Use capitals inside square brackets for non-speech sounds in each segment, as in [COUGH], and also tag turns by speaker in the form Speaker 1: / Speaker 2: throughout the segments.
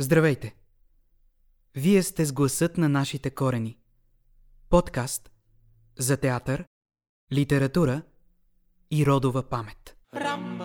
Speaker 1: Здравейте! Вие сте с гласът на нашите корени. Подкаст за театър, литература и родова памет.
Speaker 2: Ram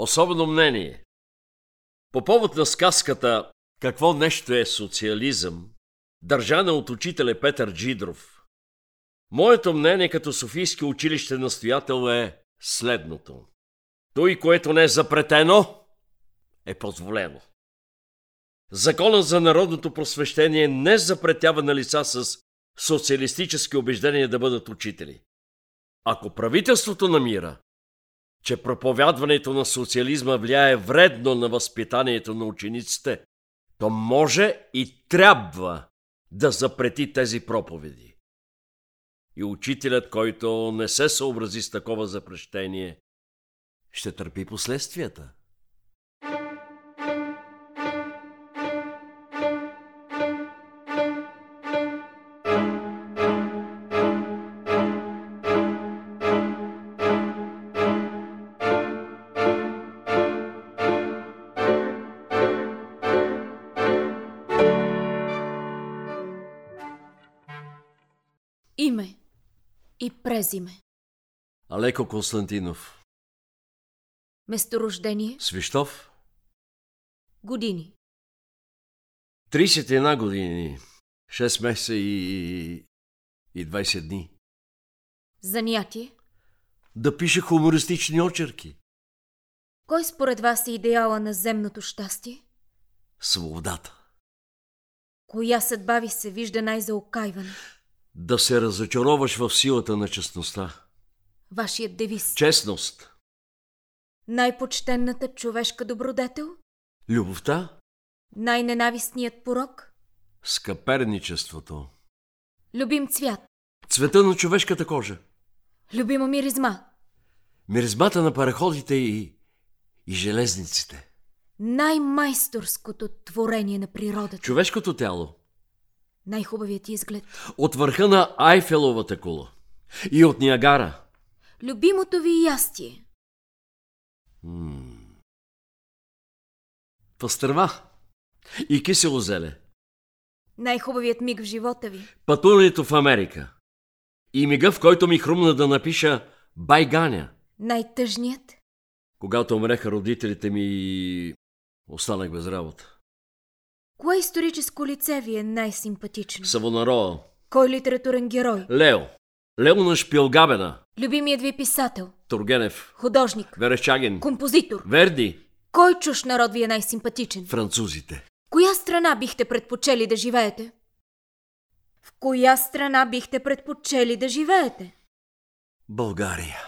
Speaker 3: Особено мнение. По повод на сказката «Какво нещо е социализъм», държана от учителя Петър Джидров, моето мнение като Софийски училище настоятел е следното. Той, което не е запретено, е позволено. Законът за народното просвещение не запретява на лица с социалистически убеждения да бъдат учители. Ако правителството намира, че проповядването на социализма влияе вредно на възпитанието на учениците, то може и трябва да запрети тези проповеди. И учителят, който не се съобрази с такова запрещение, ще търпи последствията.
Speaker 4: Име и презиме.
Speaker 3: Алеко Константинов.
Speaker 4: Месторождение.
Speaker 3: Свищов.
Speaker 4: Години.
Speaker 3: 31 години. 6 месеца и... и 20 дни.
Speaker 4: Занятие.
Speaker 3: Да пише хумористични очерки.
Speaker 4: Кой според вас е идеала на земното щастие?
Speaker 3: Свободата.
Speaker 4: Коя съдба ви се вижда най-заокайвана?
Speaker 3: Да се разочароваш в силата на честността.
Speaker 4: Вашият девиз.
Speaker 3: Честност.
Speaker 4: Най-почтенната човешка добродетел?
Speaker 3: Любовта.
Speaker 4: Най-ненавистният порок?
Speaker 3: Скъперничеството.
Speaker 4: Любим цвят?
Speaker 3: Цвета на човешката кожа.
Speaker 4: Любима миризма?
Speaker 3: Миризмата на параходите и, и железниците.
Speaker 4: Най-майсторското творение на природата?
Speaker 3: Човешкото тяло.
Speaker 4: Най-хубавият изглед?
Speaker 3: От върха на Айфеловата кула. И от Ниагара.
Speaker 4: Любимото ви ястие?
Speaker 3: Пастърва. И кисело зеле.
Speaker 4: Най-хубавият миг в живота ви?
Speaker 3: Пътуването в Америка. И мига, в който ми хрумна да напиша Байганя.
Speaker 4: Най-тъжният?
Speaker 3: Когато умреха родителите ми и останах без работа.
Speaker 4: Кое историческо лице ви е най-симпатично?
Speaker 3: Савонароа.
Speaker 4: Кой литературен герой?
Speaker 3: Лео. Лео на Шпилгабена.
Speaker 4: Любимият ви писател?
Speaker 3: Тургенев.
Speaker 4: Художник?
Speaker 3: Верещагин.
Speaker 4: Композитор?
Speaker 3: Верди.
Speaker 4: Кой чуш народ ви е най-симпатичен?
Speaker 3: Французите.
Speaker 4: Коя страна бихте предпочели да живеете? В коя страна бихте предпочели да живеете?
Speaker 3: България.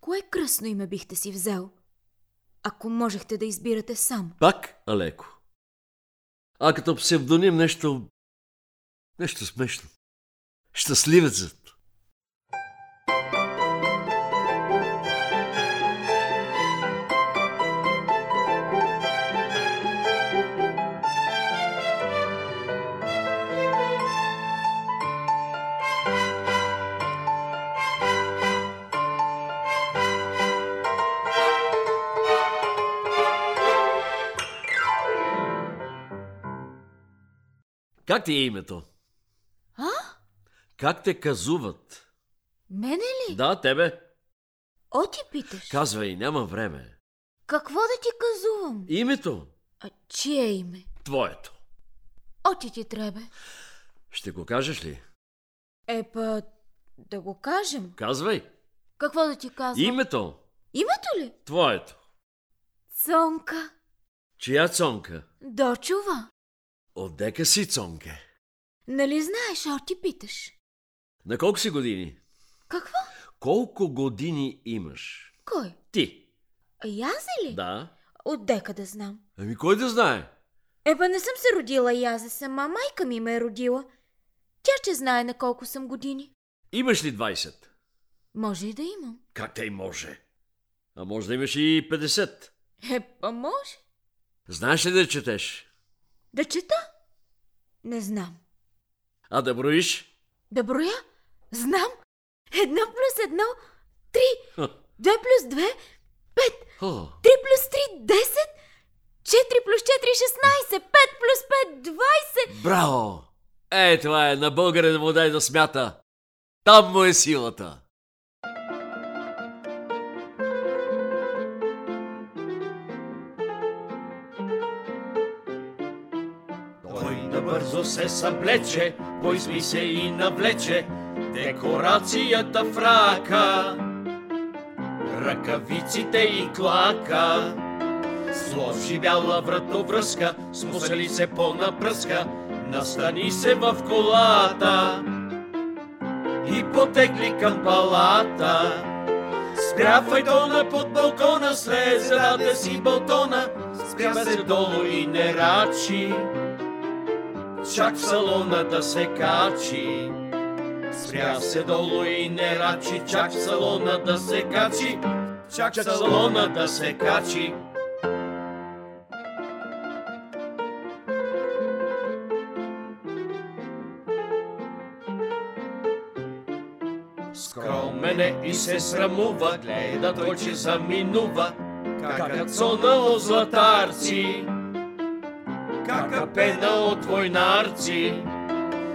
Speaker 4: Кое кръсно име бихте си взел, ако можехте да избирате сам?
Speaker 3: Пак Алеко. А като псевдоним нещо... Нещо смешно. Щастливецът. Как ти е името?
Speaker 4: А?
Speaker 3: Как те казуват?
Speaker 4: Мене ли?
Speaker 3: Да, тебе.
Speaker 4: О, ти питаш.
Speaker 3: Казвай, няма време.
Speaker 4: Какво да ти казувам?
Speaker 3: Името?
Speaker 4: А чие име?
Speaker 3: Твоето.
Speaker 4: О, ти требе.
Speaker 3: Ще го кажеш ли?
Speaker 4: Е, па, да го кажем.
Speaker 3: Казвай.
Speaker 4: Какво да ти казвам?
Speaker 3: Името.
Speaker 4: Името ли?
Speaker 3: Твоето.
Speaker 4: Цонка.
Speaker 3: Чия цонка?
Speaker 4: Дочува.
Speaker 3: Отдека си цонке.
Speaker 4: Нали знаеш, о, ти питаш.
Speaker 3: На колко си години?
Speaker 4: Какво?
Speaker 3: Колко години имаш?
Speaker 4: Кой?
Speaker 3: Ти.
Speaker 4: А аз ли?
Speaker 3: Да.
Speaker 4: Отдека да знам.
Speaker 3: Ами кой да знае?
Speaker 4: Еба не съм се родила и аз сама, майка ми ме е родила. Тя ще знае на колко съм години.
Speaker 3: Имаш ли 20?
Speaker 4: Може и да имам.
Speaker 3: Как те и може? А може да имаш и 50.
Speaker 4: Е, па може.
Speaker 3: Знаеш ли да четеш?
Speaker 4: Да чета? Не знам.
Speaker 3: А да броиш?
Speaker 4: Да броя? Знам. Едно плюс едно, три. Две плюс две, пет. Три плюс три, десет. Четири плюс четири, шестнайсет. Пет плюс пет, двайсет.
Speaker 3: браво! Е, това е, на българин да му дай да смята. Там му е силата.
Speaker 5: Се съблече, поизми се и навлече, декорацията в рака, ръкавиците и клака. Сложи бяла вратовръзка, смусали се по-напръска, настани се в колата и потегли към палата. Спря файтона под балкона, слезе раде си балтона, спря се долу и не рачи чак в салона да се качи. Спря се долу и не рачи, чак в салона да се качи, чак в салона да се качи. Скромен е и се срамува, гледа той, че заминува, какът сонало златарци. кака пена от войнарци.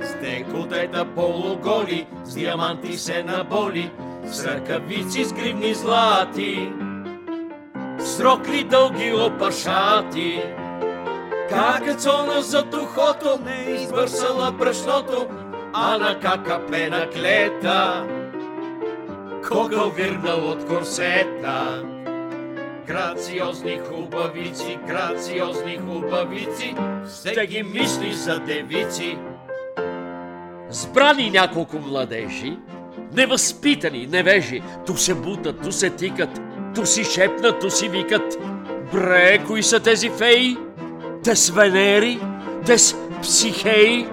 Speaker 5: С декотета полуголи, с диаманти се наболи, с ръкавици с гривни злати, с рокли дълги опашати. Кака цона зад ухото, не избърсала брашното, а на кака пена клета, кокъл вирнал от корсета. Грациозни хубавици, грациозни хубавици, всеки мисли за девици.
Speaker 3: Сбрани няколко младежи, невъзпитани, невежи, ту се бутат, ту се тикат, ту си шепнат, ту си викат. Бре, кои са тези феи? Дес Венери, дес психеи,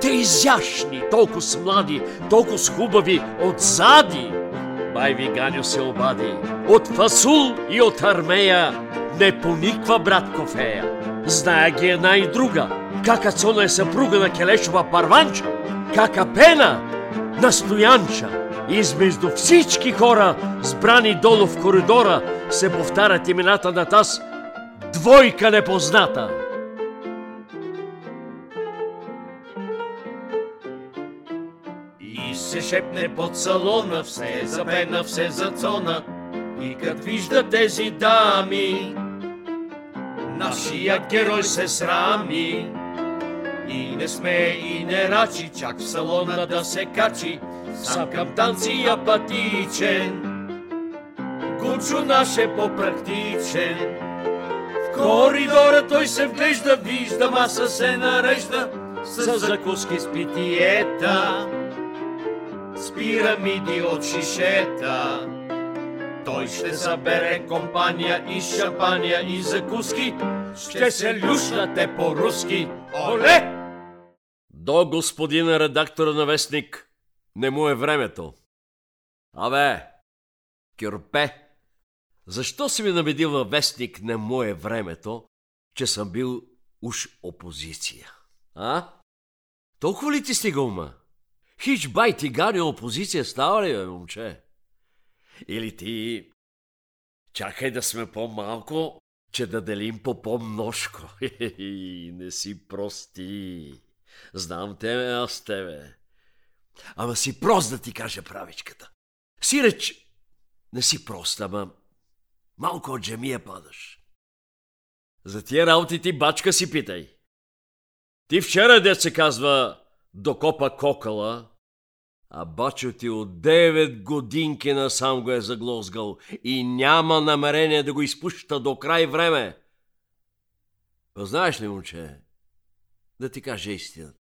Speaker 3: те изящни, толкова с млади, толкова с хубави, отзади. Бай ви Ганю се обади, от фасул и от армея не пониква брат Кофея. Зная ги една и друга, кака цона е съпруга на Келешова парванча, кака пена на стоянча. Измежду всички хора, сбрани долу в коридора, се повтарят имената на таз двойка непозната.
Speaker 5: Шепне под салона, все за пена, все за цона. И като вижда тези дами, нашия герой се срами. И не смее и не рачи, чак в салона да се качи, сам към танци апатичен. Гучо наш е по-практичен. В коридора той се вглежда, вижда маса се нарежда, с закуски с питиета, с пирамиди от шишета. Той ще събере компания и шампания и закуски, ще се люшнате по-руски. Оле!
Speaker 3: До господина редактора на вестник не му е времето. Абе, кюрпе, защо си ми набедил във вестник не му е времето, че съм бил уж опозиция? А? Толкова ли ти стига ума? Хич бай ти гани опозиция става ли, бе, момче? Или ти... Чакай да сме по-малко, че да делим по по-множко. [LAUGHS] Не си прости. Знам тебе, аз тебе. Ама си прост да ти кажа правичката. Сиреч, не си прост, ама малко от джемия падаш. За тия работи ти бачка си питай. Ти вчера, дет се казва, докопа кокала, а бачо ти от 9 годинки насам го е заглозгал и няма намерение да го изпуща до край време. Знаеш ли, момче, да ти кажа истината.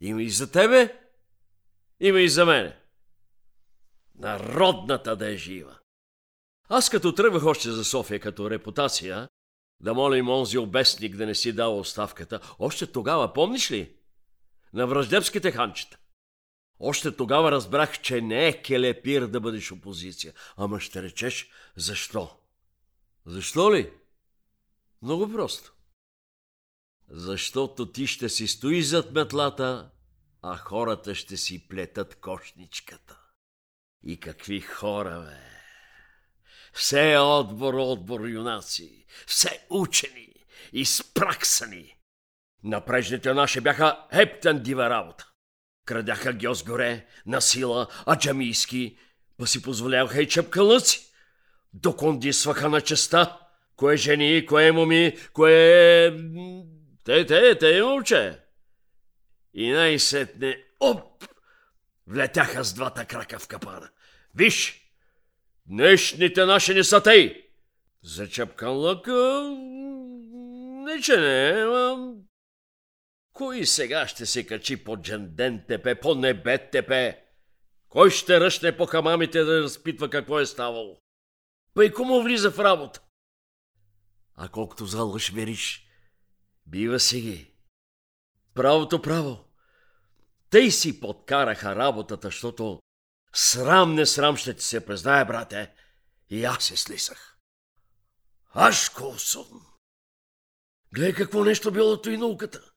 Speaker 3: Има и за тебе, има и за мене. Народната да е жива. Аз като тръгвах още за София като репутация, Да молим онзи обестник да не си дава оставката. Още тогава, помниш ли? На враждебските ханчета. Още тогава разбрах, че не е келепир да бъдеш опозиция. Ама ще речеш, защо? Защо ли? Много просто. Защото ти ще си стои зад метлата, а хората ще си плетат кошничката. И какви хора, бе! Все е отбор, отбор юнаци, все учени, изпраксани. Напрежните наши бяха ептен дива работа. Крадяха гьоз горе, на сила, а джамийски, па си позволяваха и чепкалъци. Докондисваха на честа. Кое жени, кое моми, кое... Те, те, те, момче. И най-сетне, оп, влетяха с двата крака в капана. Виж, днешните наши не са тъй. За чапкан лъка, не че не, ама... Кой сега ще се качи по дженден тепе, по небе тепе? Кой ще ръшне по хамамите да разпитва какво е ставало? Па и кому влиза в работа? А колкото за лъж вериш, бива си ги. Правото право. Тъй си подкараха работата, защото срам не срам ще ти се признае, брате. И аз се слисах. Аш Колсон! Гледай какво нещо било и науката.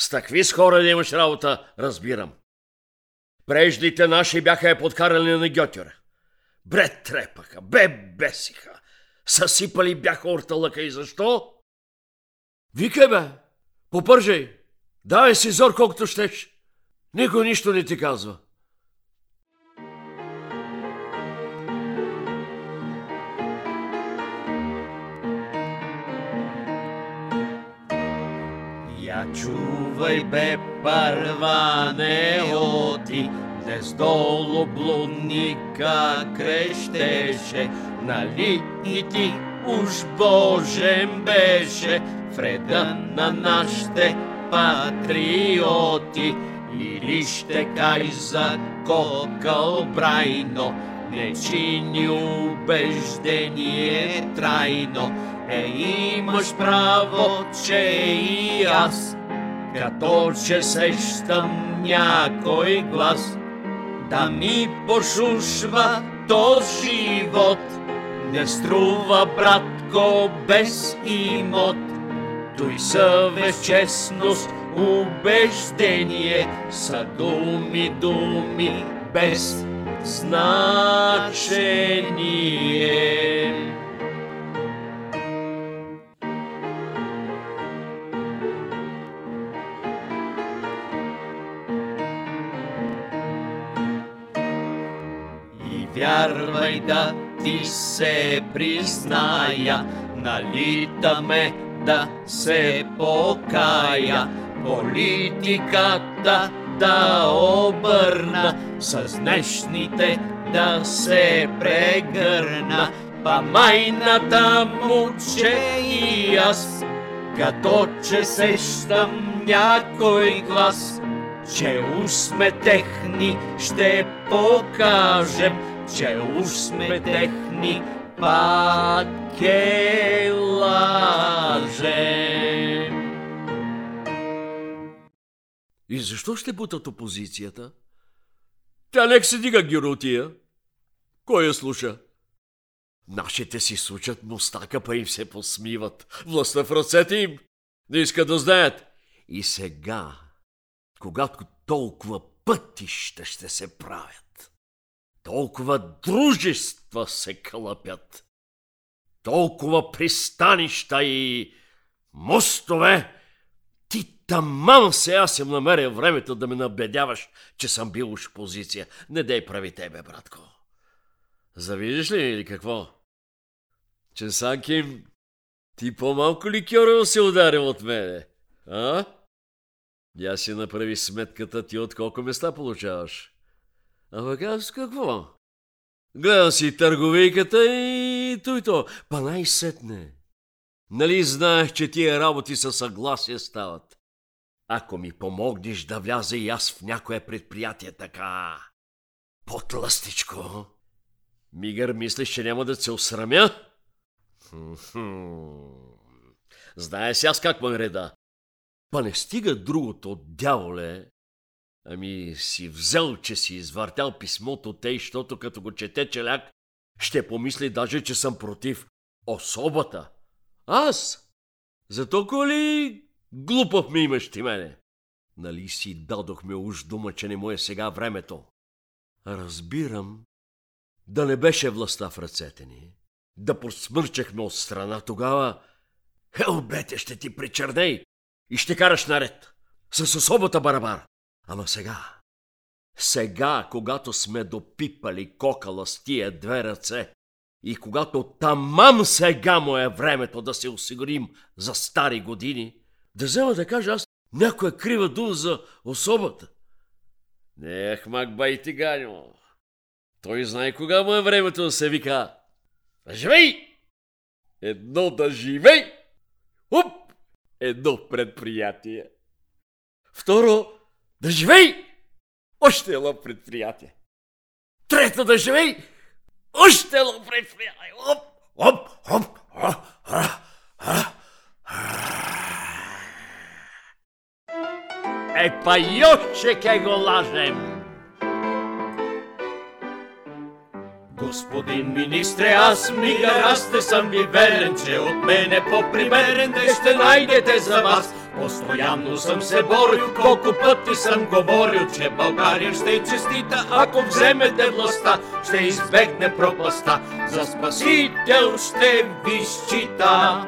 Speaker 3: С такви с хора да имаш работа, разбирам. Преждите наши бяха я подкарали на Гьотюра. Бре трепаха, бе бесиха. Съсипали бяха орталъка и защо? Викай бе, попържай, давай си зор колкото щеш. Никой нищо не ти казва.
Speaker 5: Я чувай бе, парване оти, днес долу блудника крещеше, нали и ти уж Божен беше, вреда на нашите патриоти, или ще кай за кокъл брайно, не чини убеждение трайно, е имаш право, че и аз, като че сещам някой глас, да ми пошушва то живот, не струва, братко, без имот. Той съвест, честност, убеждение са думи, думи, без значение. Вярвай да ти се призная, налитаме да се покая, политиката да обърна, с днешните да се прегърна, па майната му, че и аз, като че сещам някой глас, че уж сме техни, ще покажем, че уж сме техни, пак.
Speaker 3: И защо ще бутат опозицията? Тя нек се дига геротия. Кой я слуша? Нашите си сучат мустака, па им се посмиват. Властта в ръцете им. Не искат да знаят. И сега, когато толкова пътища ще се правят, толкова дружества се кълъпят, толкова пристанища и мостове, ти таман се аз съм намеря времето да ме набедяваш, че съм бил уж позиция. Не дей прави тебе, братко. Завиждаш ли или какво? Че Санким, ти по-малко ли кьорово се ударил от мене? А? Я си направи сметката ти от колко места получаваш. А пък аз какво? Гледам си търговийката и той то. Па най-сетне. Нали знаех, че тия работи със съгласие стават? Ако ми помогнеш да вляза и аз в някое предприятие така... По-тлъстичко. Мигър, мислиш, че няма да се осрамя? Знае си аз как ме реда. Па не стига другото, дяволе. Ами си взел, че си извъртял писмото тъй, защото като го чете челяк, ще помисли даже, че съм против особата. Аз? За толкова ли глупав ми имаш ти мене? Нали си дадохме уж дума, че не му е сега времето? Разбирам. Да не беше властта в ръцете ни. Да посмърчахме от страна тогава. Хел, бете, ще ти причерней и ще караш наред. С особата барабар. Ама сега, сега, когато сме допипали кокала с тия две ръце и когато тамам сега му е времето да се осигурим за стари години, да взема да кажа аз някоя крива дума за особата. Не, хмак бай ти ганю. Той знае кога му е времето да се вика. Живей! Едно да живей! Уп! Едно предприятие. Второ, да живей! Още едно предприятие. Трето да живей! Още едно предприятие. Оп, оп, оп, Е, па йоще ке го лажем!
Speaker 5: Господин министре, аз мига расте съм ви верен, че от мене по-примерен де ще найдете за вас. Постоянно съм се борил, колко пъти съм говорил, че България ще е честита, ако вземете властта, ще избегне пропаста. За спасител ще ви счита.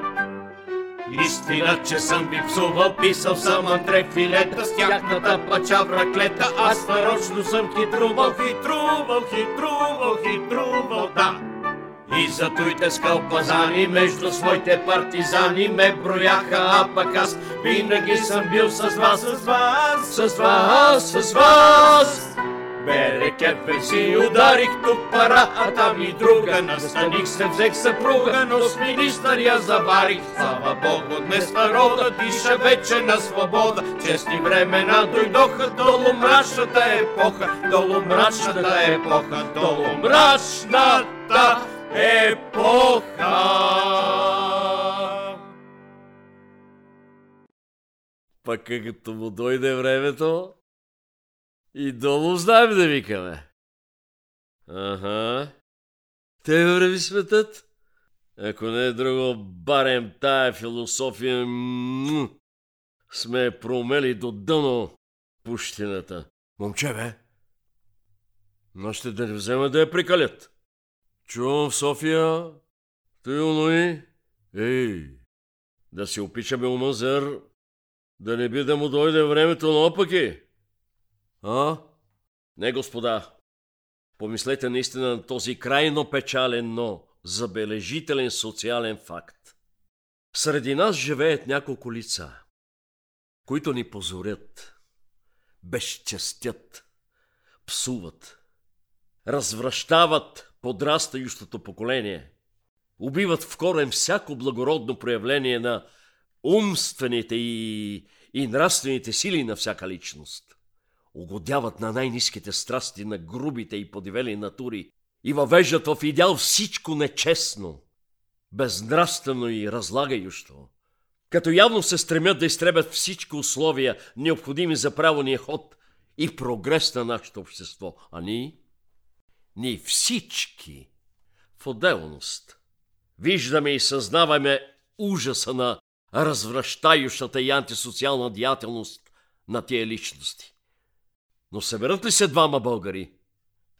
Speaker 5: Истина, че съм ви псувал, писал съм Андре Филета с тяхната пачавра клета. Аз нарочно съм хитрувал, хитрувал, хитрувал, хитрувал, да. И затуйте скалпазани между своите партизани ме брояха, а пък аз винаги съм бил с вас, с вас, с вас, с вас. Бере кепе си ударих тук пара, а там и друга. Настаних се, взех съпруга, но с министър я заварих. Слава Богу, днес народа диша вече на свобода. Честни времена дойдоха долу мрачната епоха, долу мрачната епоха, долу мрачната епоха.
Speaker 3: Пък като му дойде времето, и долу знаем да викаме. Ага. Те върви светът. Ако не е друго, барем тая философия, м- сме промели до дъно пущината. Момче, бе! Но ще да не взема да я прикалят. Чувам в София, той и Ей, да си опичаме омазър, да не би да му дойде времето наопаки. А? Не, господа. Помислете наистина на този крайно печален, но забележителен социален факт. Среди нас живеят няколко лица, които ни позорят, безчестят, псуват, развръщават подрастающото поколение, убиват в корен всяко благородно проявление на умствените и, и нравствените сили на всяка личност угодяват на най-низките страсти на грубите и подивели натури и въвеждат в идеал всичко нечестно, безнравствено и разлагащо, като явно се стремят да изтребят всички условия, необходими за правилния ход и прогрес на нашето общество. А ние? Ние всички в отделност виждаме и съзнаваме ужаса на развръщающата и антисоциална деятелност на тия личности. Но съберат ли се двама българи?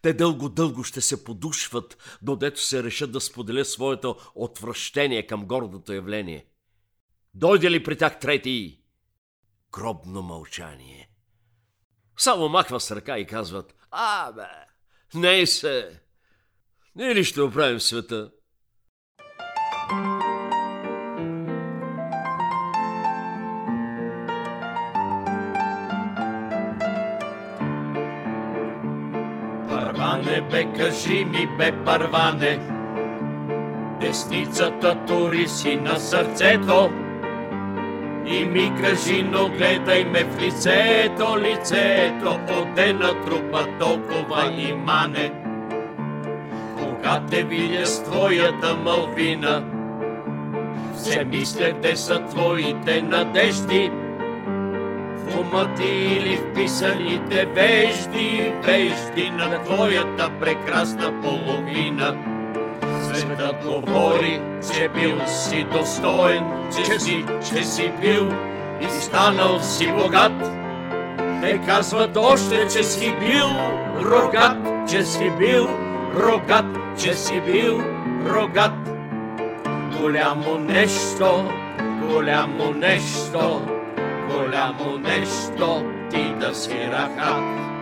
Speaker 3: Те дълго-дълго ще се подушват, додето се решат да споделят своето отвращение към гордото явление. Дойде ли при тях трети? Гробно мълчание. Само махва с ръка и казват, а, бе, не се. Ние ли ще оправим света?
Speaker 5: Парване, бе, кажи ми, бе, парване, десницата тури си на сърцето. И ми кажи, но гледай ме в лицето, лицето, оде трупа толкова и мане. Кога те видя с твоята мълвина, Все мисля, де са твоите надежди, в ума ти или в писаните вежди, вежди на твоята прекрасна половина. Светът говори, че бил си достоен, че си, че си бил и станал си богат. Те казват още, че си бил рогат, че си бил рогат, че си бил рогат. Голямо нещо, голямо нещо, голямо нещо ти да си рахат.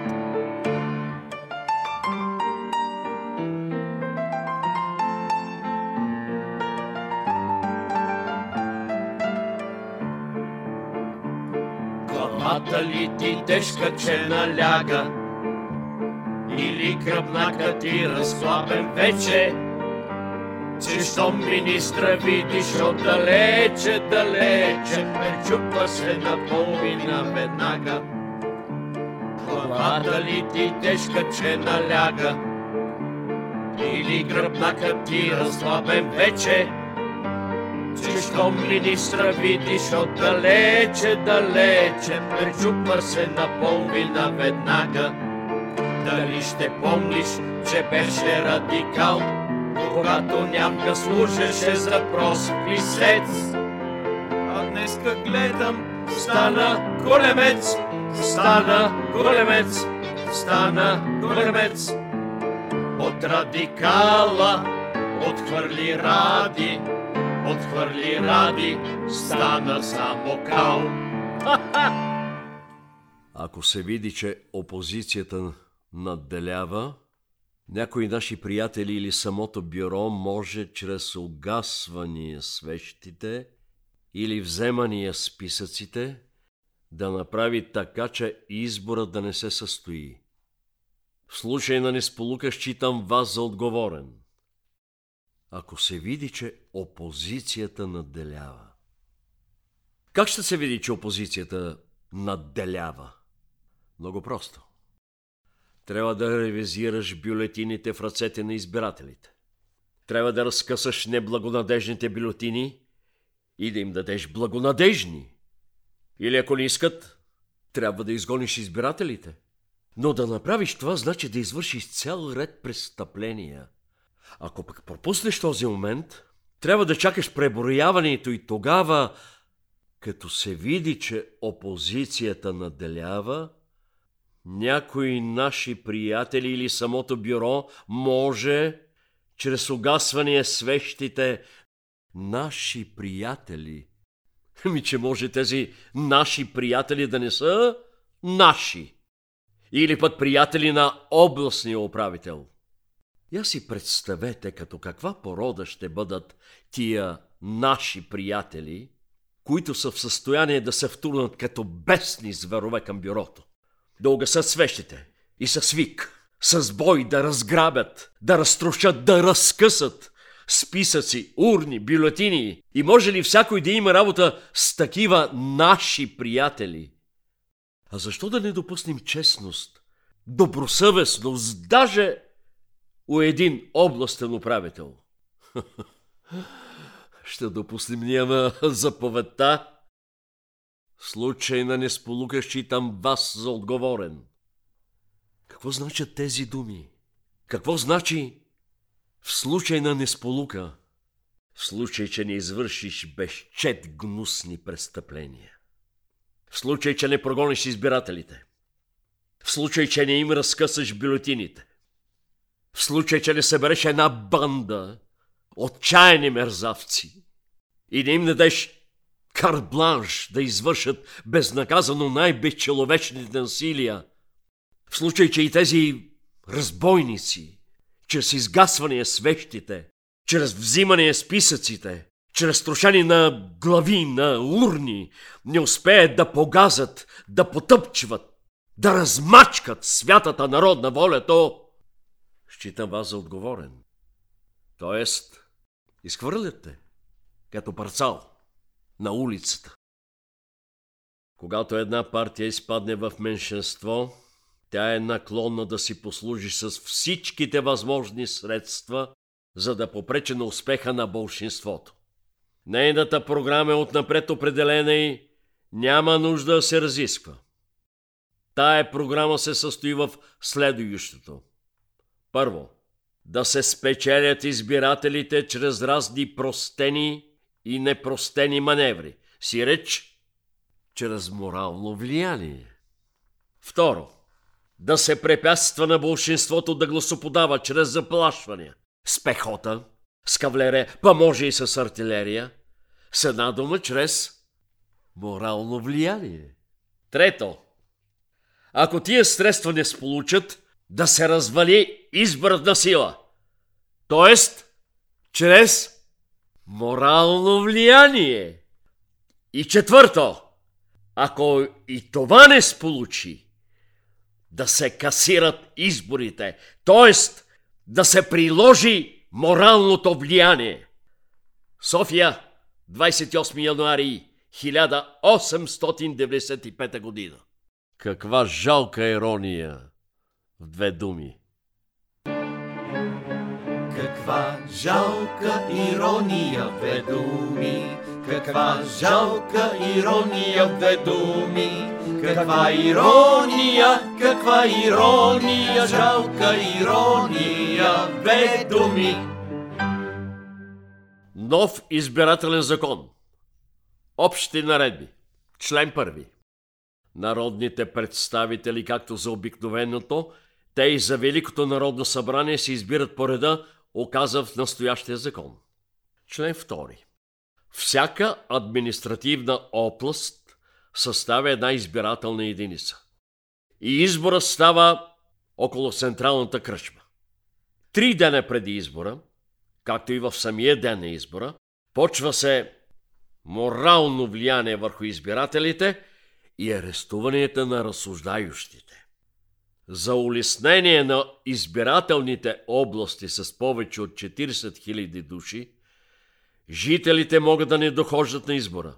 Speaker 5: Главата ли ти тежка, че наляга? Или гръбнака ти разхлабен вече? Че щом министра видиш отдалече, далече, пречупва се наполовина веднага. Главата ли ти тежка, че наляга? Или гръбнака ти разслабен вече? Че щом министра видиш отдалече, далече, пречупва се наполовина веднага. Дали ще помниш, че беше радикал, когато нямка служеше за прост писец? А днеска гледам, стана големец, стана големец, стана големец. От радикала отхвърли ради, отхвърли ради, стана само кал.
Speaker 3: Ако се види, че опозицията надделява, някои наши приятели или самото бюро може чрез угасвания свещите или вземания списъците да направи така, че изборът да не се състои. В случай на несполука считам вас за отговорен. Ако се види, че опозицията надделява. Как ще се види, че опозицията надделява? Много просто. Трябва да ревизираш бюлетините в ръцете на избирателите. Трябва да разкъсаш неблагонадежните бюлетини и да им дадеш благонадежни. Или ако не искат, трябва да изгониш избирателите. Но да направиш това, значи да извършиш цял ред престъпления. Ако пък пропуснеш този момент, трябва да чакаш преброяването и тогава, като се види, че опозицията наделява, някои наши приятели или самото бюро може, чрез угасване свещите, наши приятели. Ми, че може тези наши приятели да не са наши. Или път приятели на областния управител. Я си представете като каква порода ще бъдат тия наши приятели, които са в състояние да се втурнат като бесни зверове към бюрото да угасат свещите и с свик, с бой да разграбят, да разтрушат, да разкъсат списъци, урни, бюлетини и може ли всякой да има работа с такива наши приятели? А защо да не допуснем честност, добросъвестност, даже у един областен управител? [LAUGHS] Ще допуснем ние на заповедта случай на несполука считам вас за отговорен. Какво значат тези думи? Какво значи в случай на несполука? В случай, че не извършиш безчет гнусни престъпления. В случай, че не прогониш избирателите. В случай, че не им разкъсаш бюлетините. В случай, че не събереш една банда отчаяни мерзавци и не им дадеш карбланш да извършат безнаказано най-безчеловечните насилия. В случай, че и тези разбойници, чрез изгасване свещите, чрез взимане списъците, чрез трошани на глави, на урни, не успеят да погазат, да потъпчват, да размачкат святата народна воля, то считам вас за отговорен. Тоест, изхвърляте като парцал на улицата. Когато една партия изпадне в меншинство, тя е наклонна да си послужи с всичките възможни средства, за да попрече на успеха на болшинството. Нейната програма е отнапред определена и няма нужда да се разисква. Тая програма се състои в следующото. Първо, да се спечелят избирателите чрез разни простени и непростени маневри. Си реч, чрез морално влияние. Второ, да се препятства на большинството да гласоподава чрез заплашвания. С пехота, с кавлере, па може и с артилерия. С една дума, чрез морално влияние. Трето, ако тия средства не сполучат, да се развали изборът на сила. Тоест, чрез морално влияние. И четвърто, ако и това не сполучи, да се касират изборите, т.е. да се приложи моралното влияние. София, 28 януари 1895 година. Каква жалка ирония в две думи.
Speaker 5: Каква жалка ирония в две думи, каква жалка ирония в две думи, каква ирония, каква ирония, жалка ирония в две думи.
Speaker 3: Нов избирателен закон. Общи наредби. Член първи. Народните представители, както за обикновеното, те и за Великото народно събрание се избират по реда, оказан в настоящия закон. Член 2. Всяка административна област съставя една избирателна единица. И избора става около централната кръчма. Три дена преди избора, както и в самия ден на избора, почва се морално влияние върху избирателите и арестуванията на разсуждающите. За улеснение на избирателните области с повече от 40 000 души, жителите могат да не дохождат на избора.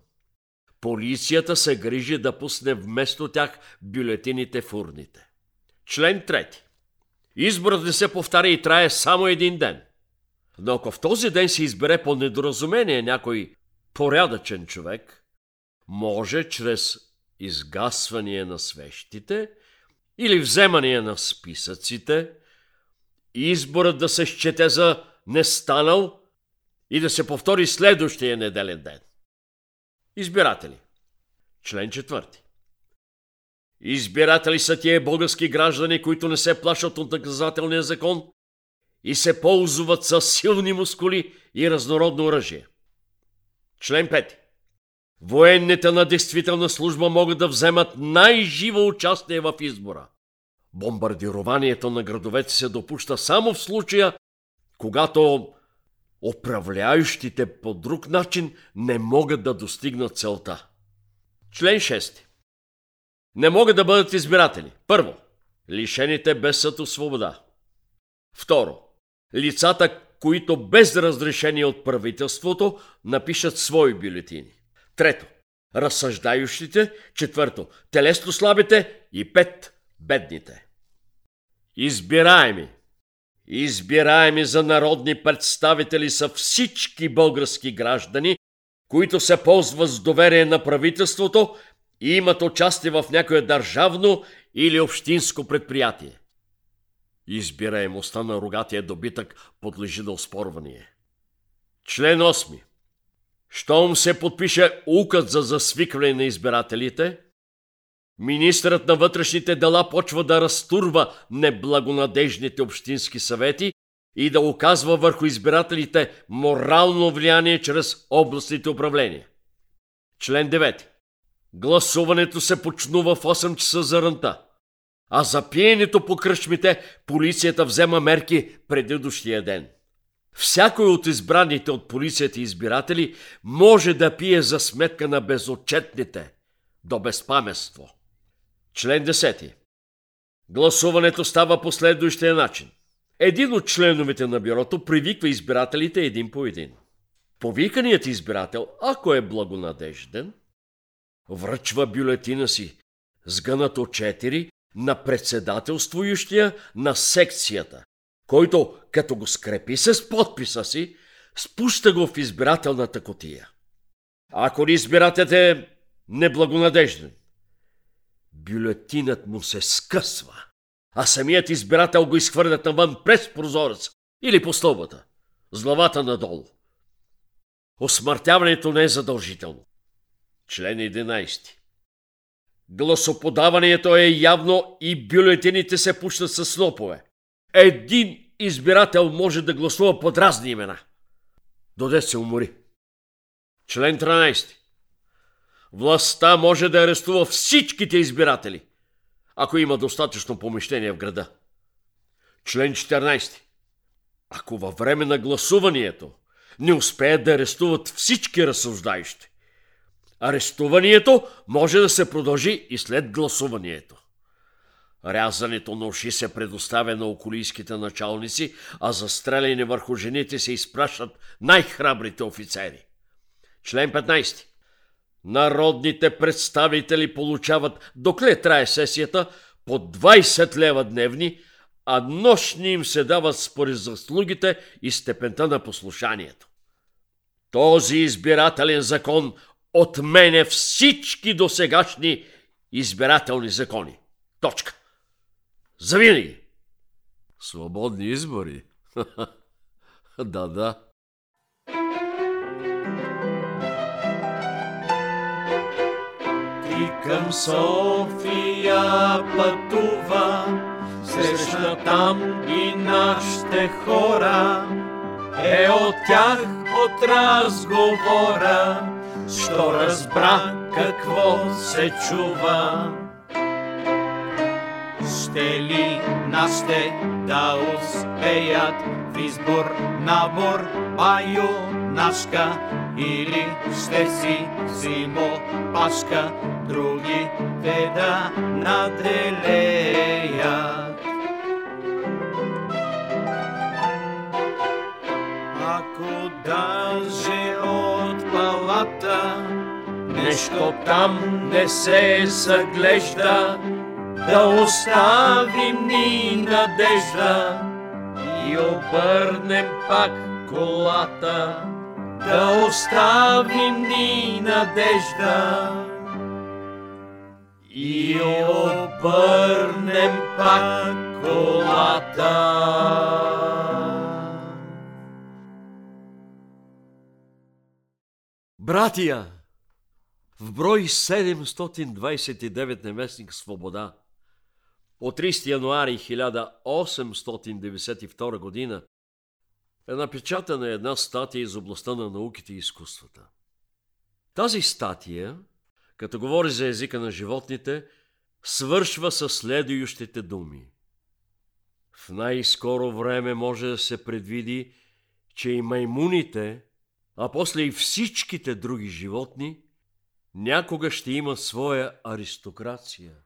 Speaker 3: Полицията се грижи да пусне вместо тях бюлетините в урните. Член 3. Изборът не се повтаря и трае само един ден. Но ако в този ден се избере по недоразумение някой порядъчен човек, може чрез изгасване на свещите или вземане на списъците, изборът да се счете за не станал и да се повтори следващия неделен ден. Избиратели. Член 4. Избиратели са тия български граждани, които не се плашат от наказателния закон и се ползват с силни мускули и разнородно оръжие. Член 5. Военните на действителна служба могат да вземат най-живо участие в избора. Бомбардированието на градовете се допуща само в случая, когато управляющите по друг начин не могат да достигнат целта. Член 6. Не могат да бъдат избиратели. Първо, лишените без съд свобода. Второ, лицата, които без разрешение от правителството напишат свои бюлетини. Трето, разсъждающите. Четвърто, телесно слабите. И пет, бедните. Избираеми. Избираеми за народни представители са всички български граждани, които се ползват с доверие на правителството и имат участие в някое държавно или общинско предприятие. Избираемостта на рогатия добитък подлежи на оспорване. Член 8. Щом се подпише указ за засвикване на избирателите, министърът на вътрешните дела почва да разтурва неблагонадежните общински съвети и да оказва върху избирателите морално влияние чрез областните управления. Член 9. Гласуването се почнува в 8 часа за рънта, а за пиенето по кръчмите полицията взема мерки преди дощия ден. Всякой от избраните от полицията избиратели може да пие за сметка на безотчетните до безпамество. Член 10. Гласуването става по следващия начин. Един от членовете на бюрото привиква избирателите един по един. Повиканият избирател, ако е благонадежден, връчва бюлетина си с гънато 4 на председателствующия на секцията, който, като го скрепи с подписа си, спуща го в избирателната котия. Ако ли избирателят е неблагонадежден, бюлетинът му се скъсва, а самият избирател го изхвърлят навън през прозорец или по стълбата, с главата надолу. Осмъртяването не е задължително. Член 11. Гласоподаването е явно и бюлетините се пущат с снопове. Един избирател може да гласува под разни имена. Доде се умори. Член 13. Властта може да арестува всичките избиратели, ако има достатъчно помещение в града. Член 14. Ако във време на гласуванието не успеят да арестуват всички разсъждаещи, арестуванието може да се продължи и след гласуванието. Рязането на уши се предоставя на околийските началници, а за стреляне върху жените се изпращат най-храбрите офицери. Член 15. Народните представители получават, докле трае сесията, по 20 лева дневни, а нощни им се дават според заслугите и степента на послушанието. Този избирателен закон отменя всички досегашни избирателни закони. Точка. Завинаги. Свободни избори. [LAUGHS] да, да.
Speaker 5: Ти към София пътува, срещна там и нашите хора. Е от тях от разговора, що разбра какво се чува. Ще ли нашите да успеят в избор, набор, баю, нашка или ще си зимо пашка, другите да наделеят. Ако даже от палата нещо там не се заглежда, да оставим ни надежда и обърнем пак колата. Да оставим ни надежда и обърнем пак колата.
Speaker 3: Братия, в брой 729 неместник Свобода от 30 януари 1892 година е напечатана една статия из областта на науките и изкуствата. Тази статия, като говори за езика на животните, свършва със следующите думи. В най-скоро време може да се предвиди, че и маймуните, а после и всичките други животни, някога ще имат своя аристокрация.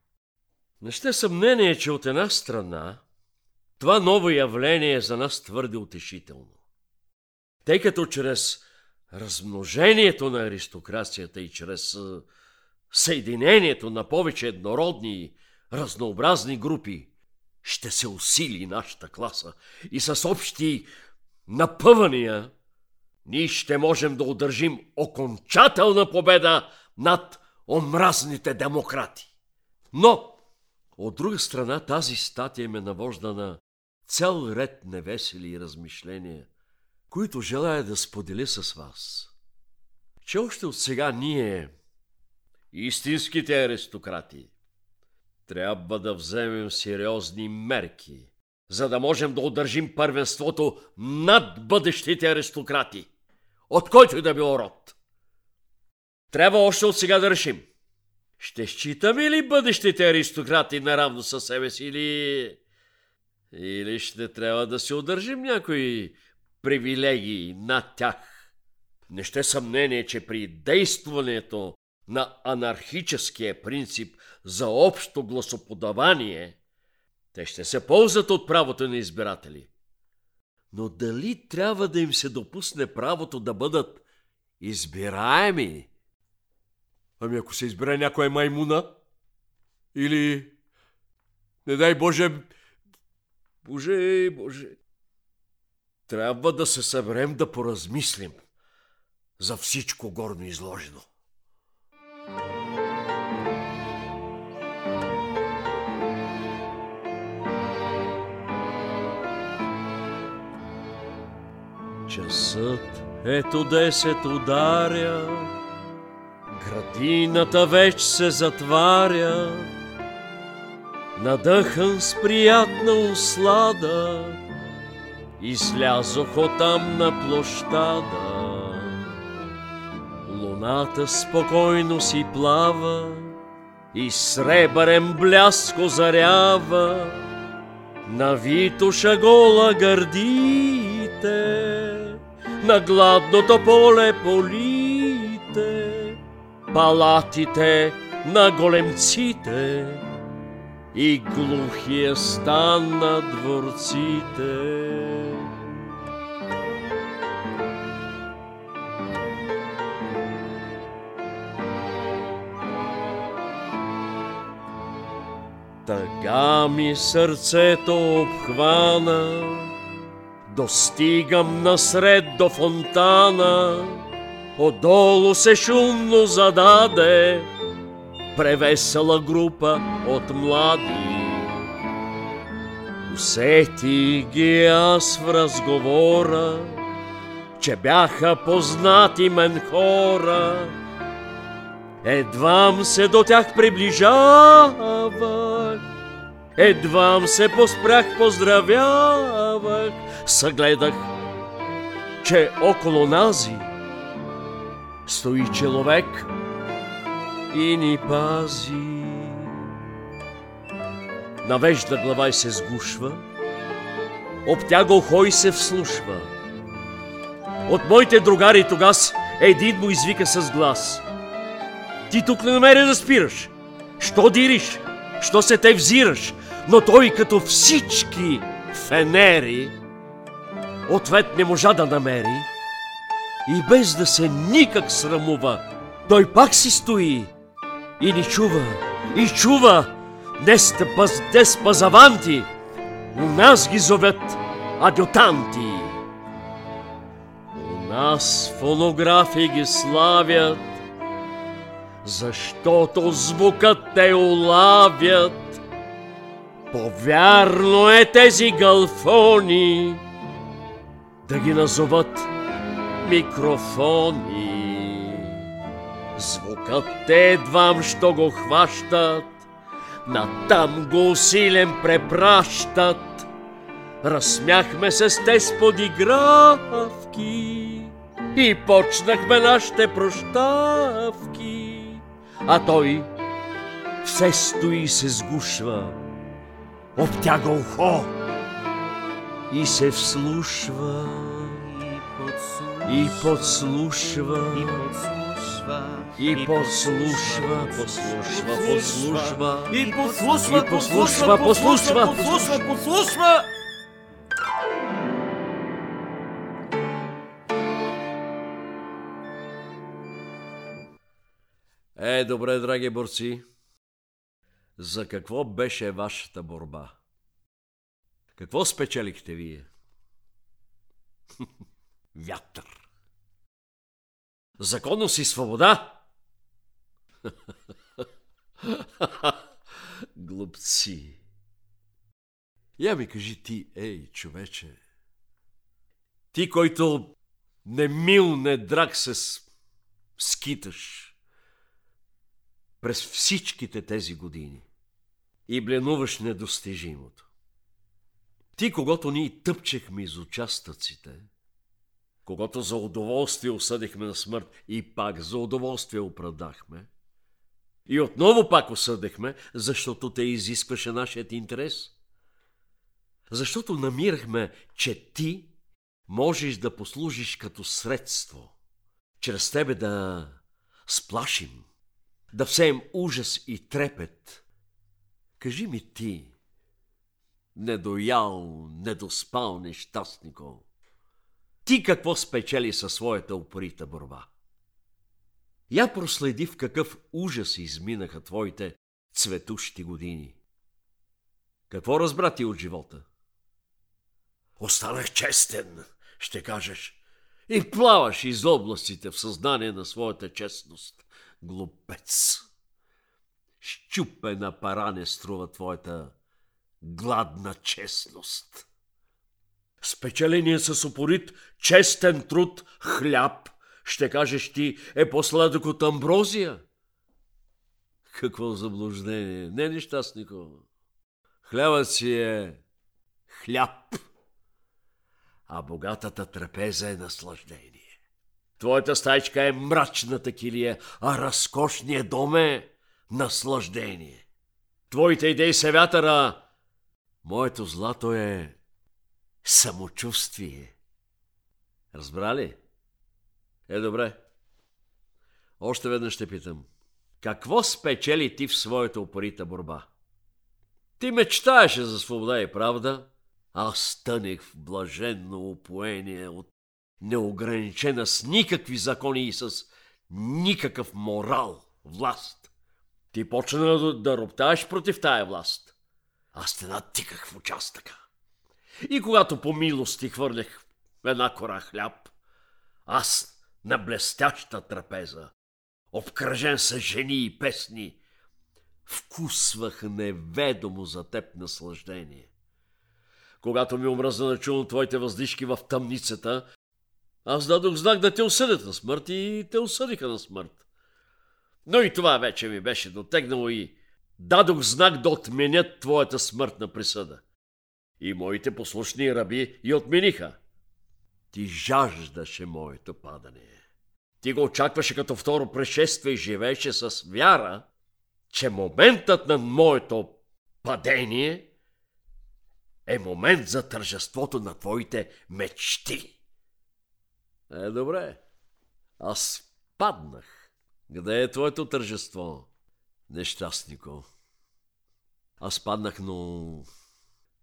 Speaker 3: Не ще съмнение, че от една страна това ново явление е за нас твърде утешително. Тъй като чрез размножението на аристокрацията и чрез съединението на повече еднородни и разнообразни групи ще се усили нашата класа и с общи напъвания ние ще можем да удържим окончателна победа над омразните демократи. Но, от друга страна, тази статия ме навожда на цял ред невесели размишления, които желая да споделя с вас. Че още от сега ние, истинските аристократи, трябва да вземем сериозни мерки, за да можем да удържим първенството над бъдещите аристократи, от който и да било род. Трябва още от сега да решим. Ще считаме ли бъдещите аристократи наравно със себе си или... Или ще трябва да се удържим някои привилегии над тях? Не ще съмнение, че при действането на анархическия принцип за общо гласоподавание, те ще се ползват от правото на избиратели. Но дали трябва да им се допусне правото да бъдат избираеми? Ами ако се избере някоя маймуна? Или, не дай Боже, Боже, Боже. Трябва да се съберем да поразмислим за всичко горно изложено. Часът ето десет ударя, градината вече се затваря, надъхан с приятна услада, излязох оттам на площада. Луната спокойно си плава и сребърен бляск озарява на Витоша гола гърдите, на гладното поле полите, палатите на големците и глухия стан на дворците. Тъга ми сърцето обхвана, достигам насред до фонтана, отдолу се шумно зададе превесела група от млади. Усети ги аз в разговора, че бяха познати мен хора, Едвам се до тях приближавах, едвам се поспрях, поздравявах, съгледах, че около нази стои човек и ни пази. Навежда глава и се сгушва, обтяга ухо и се вслушва. От моите другари тогас един му извика с глас – ти тук не намери да спираш. Що дириш? Що се те взираш? Но той като всички фенери ответ не можа да намери и без да се никак срамува, той пак си стои и ни чува, и чува, дес, паз, дес пазаванти, у нас ги зовят адютанти. У нас фонографи ги славят, защото звукът те улавят. Повярно е тези галфони да ги назоват микрофони. Звукът те едвам, що го хващат, натам го усилен препращат. Разсмяхме се с те с подигравки и почнахме нашите прощавки а той все стои и се сгушва, обтяга ухо и се вслушва и подслушва и подслушва, подслушва, подслушва
Speaker 5: и подслушва,
Speaker 3: и подслушва, подслушва,
Speaker 5: подслушва, подслушва.
Speaker 3: Е, добре, драги борци. За какво беше вашата борба? Какво спечелихте вие? [LAUGHS] Вятър. Законност и свобода? [LAUGHS] Глупци. Я ми кажи ти, ей, човече, ти, който не мил, не драг се скиташ, през всичките тези години и бленуваш недостижимото. Ти, когато ние тъпчехме из участъците, когато за удоволствие осъдихме на смърт и пак за удоволствие оправдахме, и отново пак осъдихме, защото те изискваше нашият интерес. Защото намирахме, че ти можеш да послужиш като средство, чрез тебе да сплашим, да всеем ужас и трепет. Кажи ми ти, недоял, недоспал нещастнико, ти какво спечели със своята упорита борба? Я проследи в какъв ужас изминаха твоите цветущи години. Какво разбра ти от живота? Останах честен, ще кажеш, и плаваш из областите в съзнание на своята честност. Глупец! Щупена пара не струва твоята гладна честност. Спечеление с упорит, честен труд, хляб, ще кажеш ти, е по-сладък от амброзия. Какво заблуждение! Не, нещастнико. Хлябът си е хляб, а богатата трапеза е наслаждение. Твоята стайчка е мрачната килия, а разкошният дом е наслаждение. Твоите идеи се вятъра, моето злато е самочувствие. Разбрали? Е, добре. Още веднъж ще питам. Какво спечели ти в своята упорита борба? Ти мечтаеше за свобода и правда, аз тънех в блаженно упоение от неограничена с никакви закони и с никакъв морал власт. Ти почна да, да роптаеш против тая власт. Аз те натиках в участъка. И когато по милост ти хвърлях една кора хляб, аз на блестяща трапеза, обкръжен с жени и песни, вкусвах неведомо за теб наслаждение. Когато ми омръзна да чувам твоите въздишки в тъмницата, аз дадох знак да те осъдят на смърт и те осъдиха на смърт. Но и това вече ми беше дотегнало и дадох знак да отменят твоята смъртна присъда. И моите послушни раби и отмениха. Ти жаждаше моето падане. Ти го очакваше като второ пришествие и живееше с вяра, че моментът на моето падение е момент за тържеството на твоите мечти. Е, добре. Аз паднах. Къде е твоето тържество, нещастнико? Аз паднах, но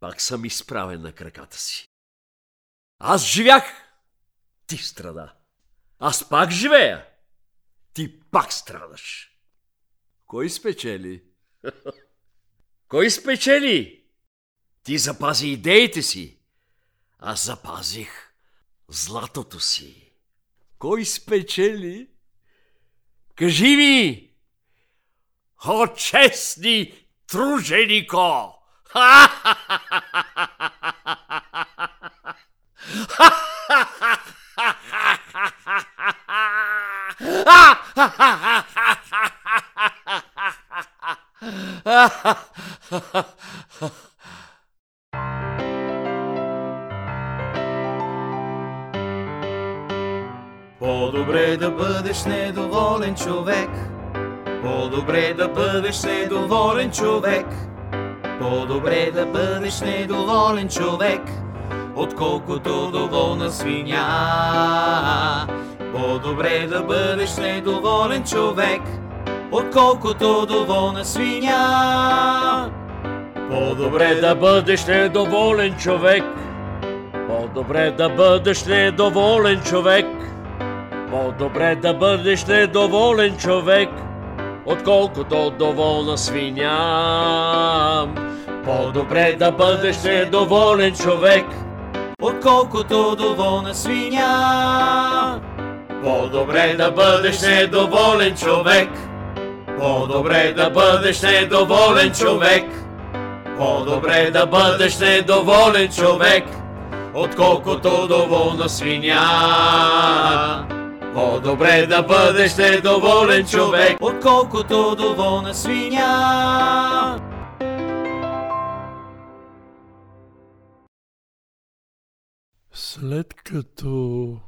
Speaker 3: пак съм изправен на краката си. Аз живях! Ти страда. Аз пак живея. Ти пак страдаш. Кой спечели? [LAUGHS] Кой спечели? Ти запази идеите си. Аз запазих златото си. Кой спечели? Кажи ми! О, честни труженико!
Speaker 2: По-добре да бъдеш недоволен човек. По-добре да бъдеш недоволен човек. По-добре да бъдеш недоволен човек, отколкото доволна свиня. По-добре да бъдеш недоволен човек, отколкото доволна свиня.
Speaker 3: По-добре да бъдеш недоволен човек. По-добре да бъдеш недоволен човек. По-добре да бъдеш недоволен човек, отколкото доволна свиня. По-добре да бъдеш недоволен човек,
Speaker 2: Отколкото доволна свиня.
Speaker 3: По-добре да бъдеш недоволен човек. По-добре да бъдеш недоволен човек. По-добре да бъдеш недоволен човек, отколкото доволна свиня. По-добре да бъдеш недоволен човек.
Speaker 2: Отколкото доволна свиня.
Speaker 6: След като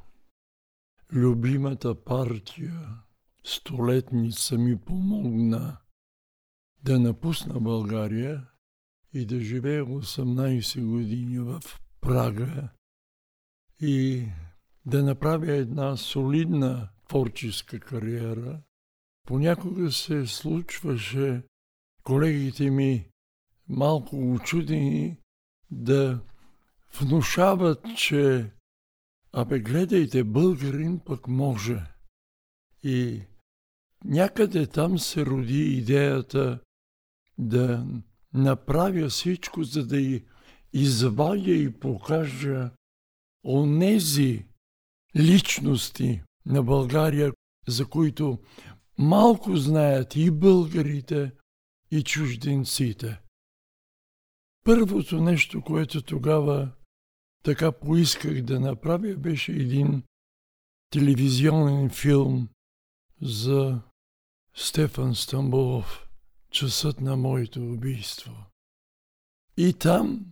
Speaker 6: любимата партия столетница ми помогна да напусна България и да живея 18 години в Прага и да направя една солидна творческа кариера, понякога се случваше колегите ми малко очудени да внушават, че абе гледайте, българин пък може. И някъде там се роди идеята да направя всичко, за да и извадя и покажа онези личности на България, за които малко знаят и българите, и чужденците. Първото нещо, което тогава така поисках да направя, беше един телевизионен филм за Стефан Стамбулов, часът на моето убийство. И там,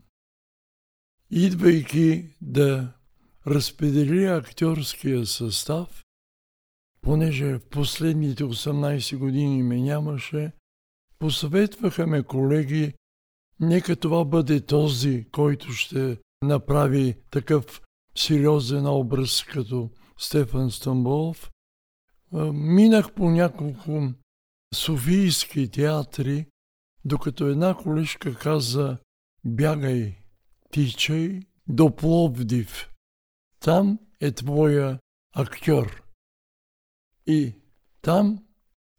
Speaker 6: идвайки да разпределя актьорския състав, понеже в последните 18 години ме нямаше, посъветваха ме колеги, нека това бъде този, който ще направи такъв сериозен образ като Стефан Стамболов. Минах по няколко софийски театри, докато една колежка каза бягай, тичай до Пловдив. Там е твоя актьор. И там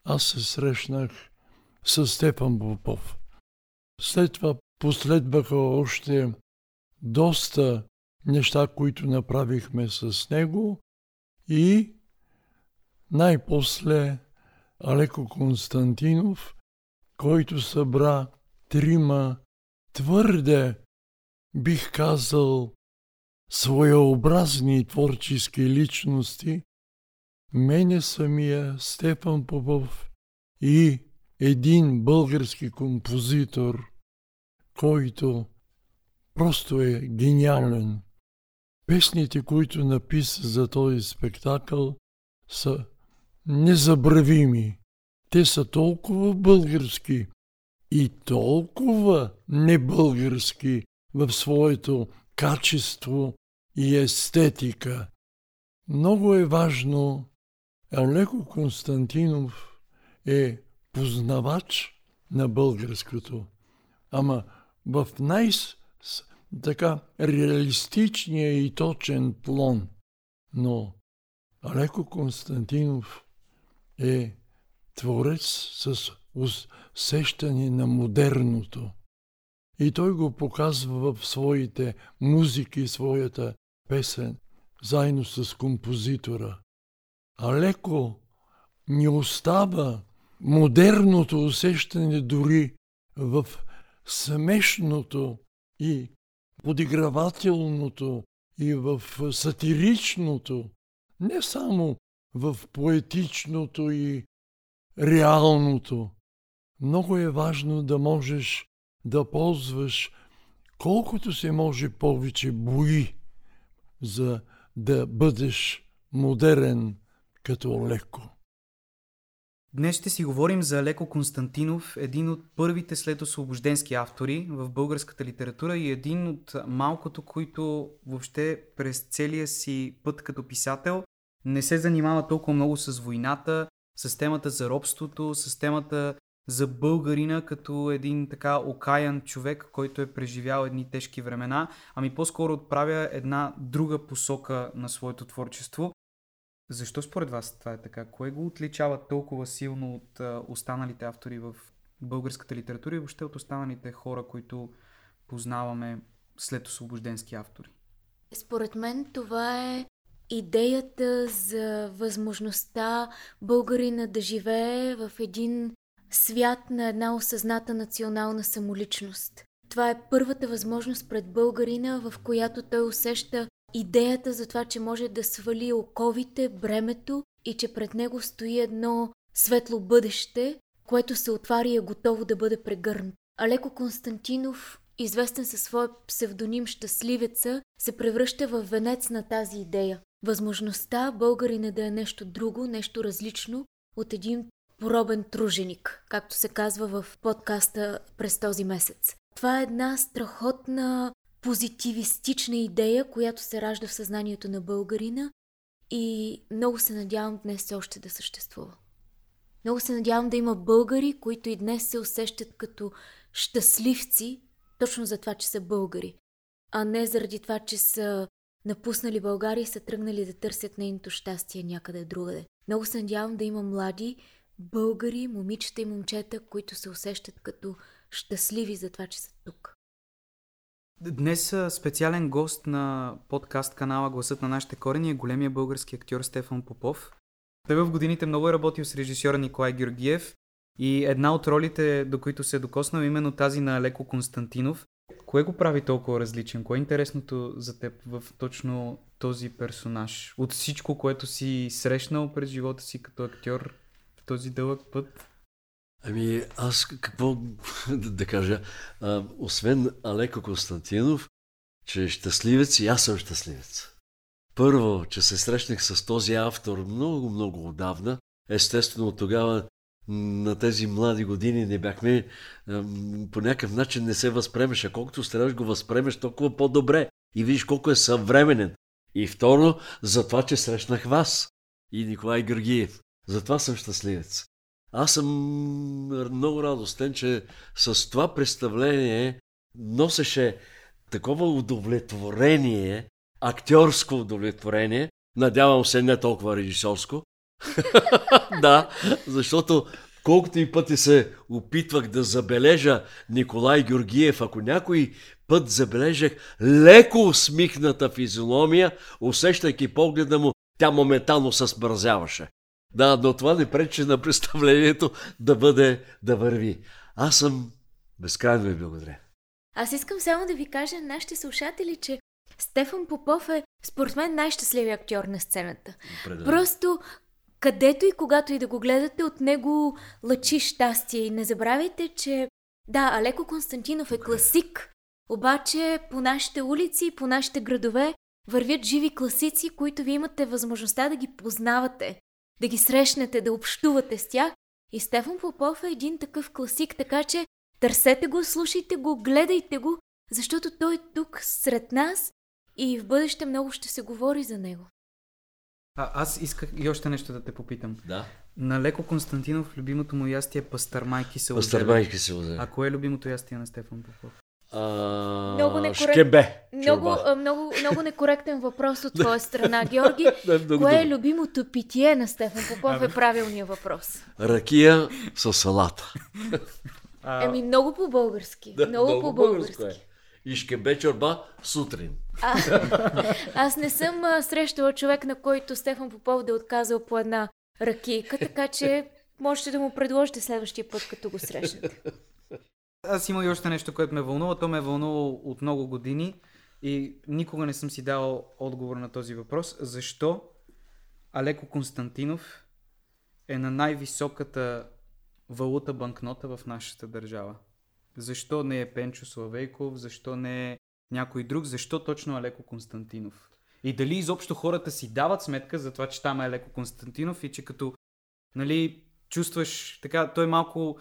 Speaker 6: аз се срещнах с Стефан Попов. След това последваха още доста неща, които направихме с него. И най-после Алеко Константинов, който събра трима твърде, бих казал, своеобразни творчески личности, мене самия Стефан Попов и един български композитор, който просто е гениален. Песните, които написа за този спектакъл, са незабравими. Те са толкова български и толкова небългарски в своето качество и естетика. Много е важно, Алеко Константинов е познавач на българското, ама в най- така реалистичния и точен плон. Но Алеко Константинов е творец с усещане на модерното. И той го показва в своите музики, своята песен, заедно с композитора. Алеко ни остава модерното усещане дори в смешното и подигравателното и в сатиричното, не само в поетичното и реалното. Много е важно да можеш да ползваш колкото се може повече бои, за да бъдеш модерен като леко.
Speaker 1: Днес ще си говорим за Леко Константинов, един от първите след освобожденски автори в българската литература и един от малкото, които въобще през целия си път като писател не се занимава толкова много с войната, с темата за робството, с темата за българина като един така окаян човек, който е преживял едни тежки времена, ами по-скоро отправя една друга посока на своето творчество. Защо според вас това е така? Кое го отличава толкова силно от останалите автори в българската литература и въобще от останалите хора, които познаваме след освобожденски автори?
Speaker 4: Според мен това е идеята за възможността българина да живее в един свят на една осъзната национална самоличност. Това е първата възможност пред българина, в която той усеща идеята за това, че може да свали оковите, бремето и че пред него стои едно светло бъдеще, което се отваря и е готово да бъде прегърнато. Алеко Константинов, известен със своя псевдоним Щастливеца, се превръща в венец на тази идея. Възможността българина да е нещо друго, нещо различно от един поробен труженик, както се казва в подкаста през този месец. Това е една страхотна позитивистична идея, която се ражда в съзнанието на българина и много се надявам днес още да съществува. Много се надявам да има българи, които и днес се усещат като щастливци, точно за това, че са българи, а не заради това, че са напуснали България и са тръгнали да търсят нейното щастие някъде другаде. Много се надявам да има млади българи, момичета и момчета, които се усещат като щастливи за това, че са тук.
Speaker 1: Днес специален гост на подкаст канала Гласът на нашите корени е големия български актьор Стефан Попов. Той в годините много е работил с режисьора Николай Георгиев и една от ролите, до които се е докоснал, е именно тази на Леко Константинов. Кое го прави толкова различен? Кое е интересното за теб в точно този персонаж? От всичко, което си срещнал през живота си като актьор в този дълъг път?
Speaker 3: Ами аз какво [LAUGHS] да, кажа, а, освен Алеко Константинов, че е щастливец и аз съм щастливец. Първо, че се срещнах с този автор много, много отдавна. Естествено, тогава на тези млади години не бяхме, по някакъв начин не се възпремеш, а колкото стараш го възпремеш, толкова по-добре. И видиш колко е съвременен. И второ, за това, че срещнах вас и Николай Георгиев. Затова съм щастливец. Аз съм много радостен, че с това представление носеше такова удовлетворение, актьорско удовлетворение, надявам се не толкова режисьорско, [LAUGHS] да, защото колкото и пъти се опитвах да забележа Николай Георгиев, ако някой път забележах леко усмихната физиономия, усещайки погледа му, тя моментално се смързяваше. Да, но това не пречи на представлението да бъде, да върви. Аз съм безкрайно ви благодаря.
Speaker 4: Аз искам само да ви кажа на нашите слушатели, че Стефан Попов е според мен най-щастливият актьор на сцената.
Speaker 3: Определено.
Speaker 4: Просто където и когато и да го гледате, от него лъчи щастие. И не забравяйте, че да, Алеко Константинов е класик, обаче по нашите улици, по нашите градове вървят живи класици, които ви имате възможността да ги познавате, да ги срещнете, да общувате с тях. И Стефан Попов е един такъв класик, така че търсете го, слушайте го, гледайте го, защото той е тук сред нас и в бъдеще много ще се говори за него.
Speaker 1: А, аз исках и още нещо да те попитам.
Speaker 3: Да.
Speaker 1: На Леко Константинов любимото му ястие е пастърмайки се
Speaker 3: Пастърмайки се.
Speaker 1: А кое е любимото ястие на Стефан Попов?
Speaker 3: А,
Speaker 4: Много некорект-
Speaker 3: Шкембе.
Speaker 4: Много, а, много, много некоректен въпрос от твоя страна, Георги. [LAUGHS]
Speaker 3: Да, много
Speaker 4: Кое е любимото питие на Стефан Попов е правилният въпрос.
Speaker 3: Ракия с салата.
Speaker 1: А,
Speaker 4: Еми, много по-български. много, по-български.
Speaker 3: е. И шкембе чорба сутрин. [LAUGHS]
Speaker 4: Аз не съм а, срещала човек, на който Стефан Попов да е отказал по една ракийка, така че можете да му предложите следващия път, като го срещнете. [LAUGHS]
Speaker 1: Аз има и още нещо, което ме вълнува. То ме е вълнувало от много години и никога не съм си дал отговор на този въпрос. Защо Алеко Константинов е на най-високата валута банкнота в нашата държава? Защо не е Пенчо Славейков? Защо не е някой друг? Защо точно Алеко Константинов? И дали изобщо хората си дават сметка за това, че там е Алеко Константинов и че като нали, чувстваш така, той малко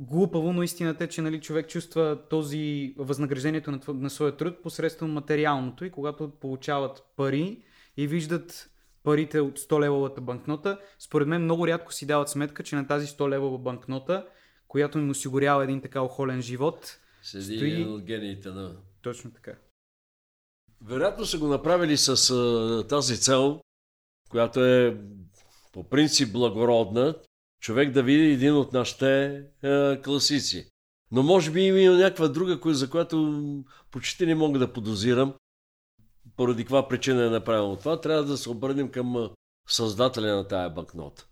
Speaker 1: глупаво, но истината е, че нали, човек чувства този възнаграждението на, на своя труд посредством материалното и когато получават пари и виждат парите от 100 левовата банкнота, според мен много рядко си дават сметка, че на тази 100 левова банкнота, която им осигурява един така охолен живот,
Speaker 3: Седи
Speaker 1: Стои-
Speaker 3: един от гениите на...
Speaker 1: точно така.
Speaker 3: Вероятно са го направили с а, тази цел, която е по принцип благородна, човек да види един от нашите а, класици. Но може би има някаква друга, за която почти не мога да подозирам. Поради каква причина е направено това, трябва да се обърнем към а, създателя на тая банкнота.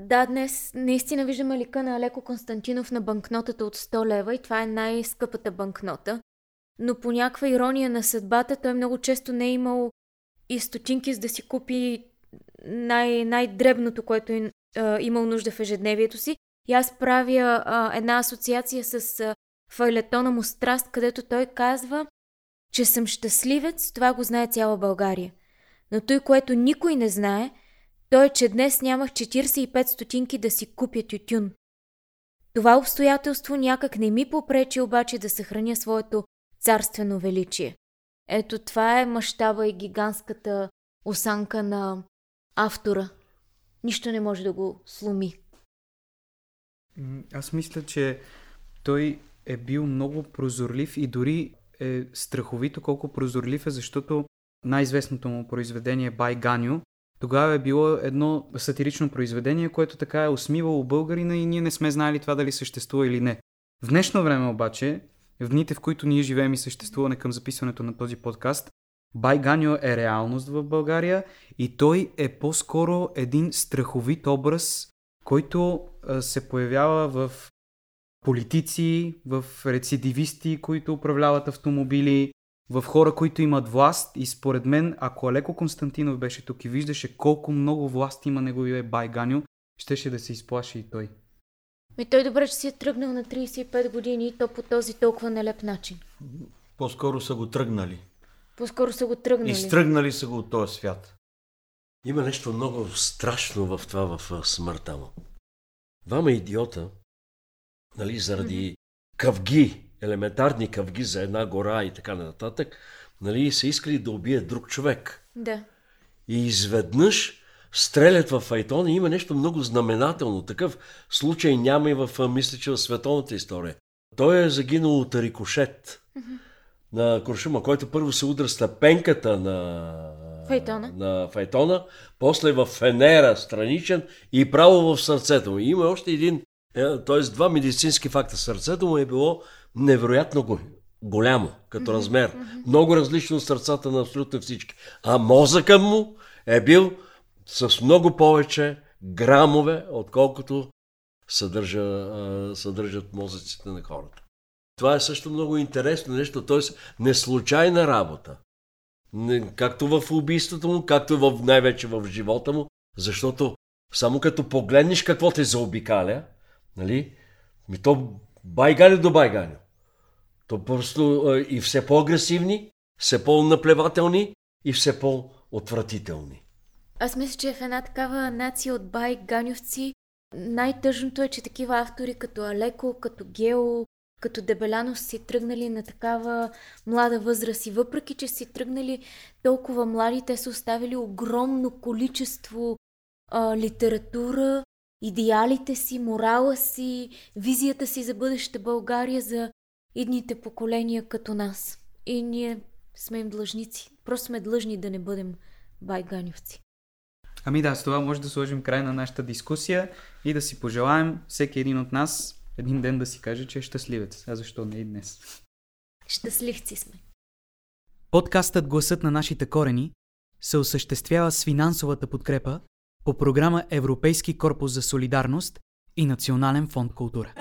Speaker 4: Да, днес наистина виждаме лика на Алеко Константинов на банкнотата от 100 лева и това е най-скъпата банкнота. Но по някаква ирония на съдбата той много често не е имал и стотинки за да си купи най- най-дребното, което е а, имал нужда в ежедневието си. И аз правя а, една асоциация с а, файлетона му Страст, където той казва, че съм щастливец, това го знае цяла България. Но той, което никой не знае, то е, че днес нямах 45 стотинки да си купя тютюн. Това обстоятелство някак не ми попречи обаче да съхраня своето царствено величие. Ето това е мащаба и гигантската осанка на автора. Нищо не може да го сломи.
Speaker 1: Аз мисля, че той е бил много прозорлив и дори е страховито колко прозорлив е, защото най-известното му произведение Бай Ганю тогава е било едно сатирично произведение, което така е усмивало българина и ние не сме знали това дали съществува или не. В днешно време обаче в дните, в които ние живеем и съществуване към записването на този подкаст, Байганьо е реалност в България и той е по-скоро един страховит образ, който се появява в политици, в рецидивисти, които управляват автомобили, в хора, които имат власт и според мен, ако Алеко Константинов беше тук и виждаше колко много власт има неговия Байганю, щеше да се изплаши и той.
Speaker 4: Ми той добре, че си е тръгнал на 35 години и то по този толкова нелеп начин.
Speaker 7: По-скоро са го тръгнали.
Speaker 4: По-скоро са го тръгнали.
Speaker 7: Изтръгнали са го от този свят.
Speaker 3: Има нещо много страшно в това, в смъртта му. Двама идиота, нали, заради къвги, елементарни къвги за една гора и така нататък, нали, са искали да убият друг човек.
Speaker 4: Да.
Speaker 3: И изведнъж стрелят в Файтон и има нещо много знаменателно. Такъв случай няма и в, мисля, че в световната история. Той е загинал от рикошет mm-hmm. На Куршума, който първо се удра стъпенката на
Speaker 4: Файтона.
Speaker 3: на Файтона, после в Фенера, страничен и право в сърцето му. И има още един, е, т.е. два медицински факта. Сърцето му е било невероятно го, голямо като размер. Много различно от сърцата на абсолютно всички. А мозъкът му е бил с много повече грамове, отколкото съдържа, съдържат мозъците на хората. Това е също много интересно нещо, т.е. неслучайна работа. Не, както в убийството му, както в, най-вече в живота му, защото само като погледнеш какво те заобикаля, нали, ми то байганя до байганя. То просто и все по-агресивни, все по-наплевателни и все по-отвратителни.
Speaker 4: Аз мисля, че в една такава нация от байганевци най-тъжното е, че такива автори като Алеко, като Гео, като Дебелянов си тръгнали на такава млада възраст и въпреки, че си тръгнали толкова млади, те са оставили огромно количество а, литература, идеалите си, морала си, визията си за бъдеща България за идните поколения като нас. И ние сме им длъжници. Просто сме длъжни да не бъдем байганевци.
Speaker 1: Ами да, с това може да сложим край на нашата дискусия и да си пожелаем всеки един от нас един ден да си каже, че е щастливец. А защо не и днес?
Speaker 4: Щастливци сме.
Speaker 1: Подкастът Гласът на нашите корени се осъществява с финансовата подкрепа по програма Европейски корпус за солидарност и Национален фонд култура.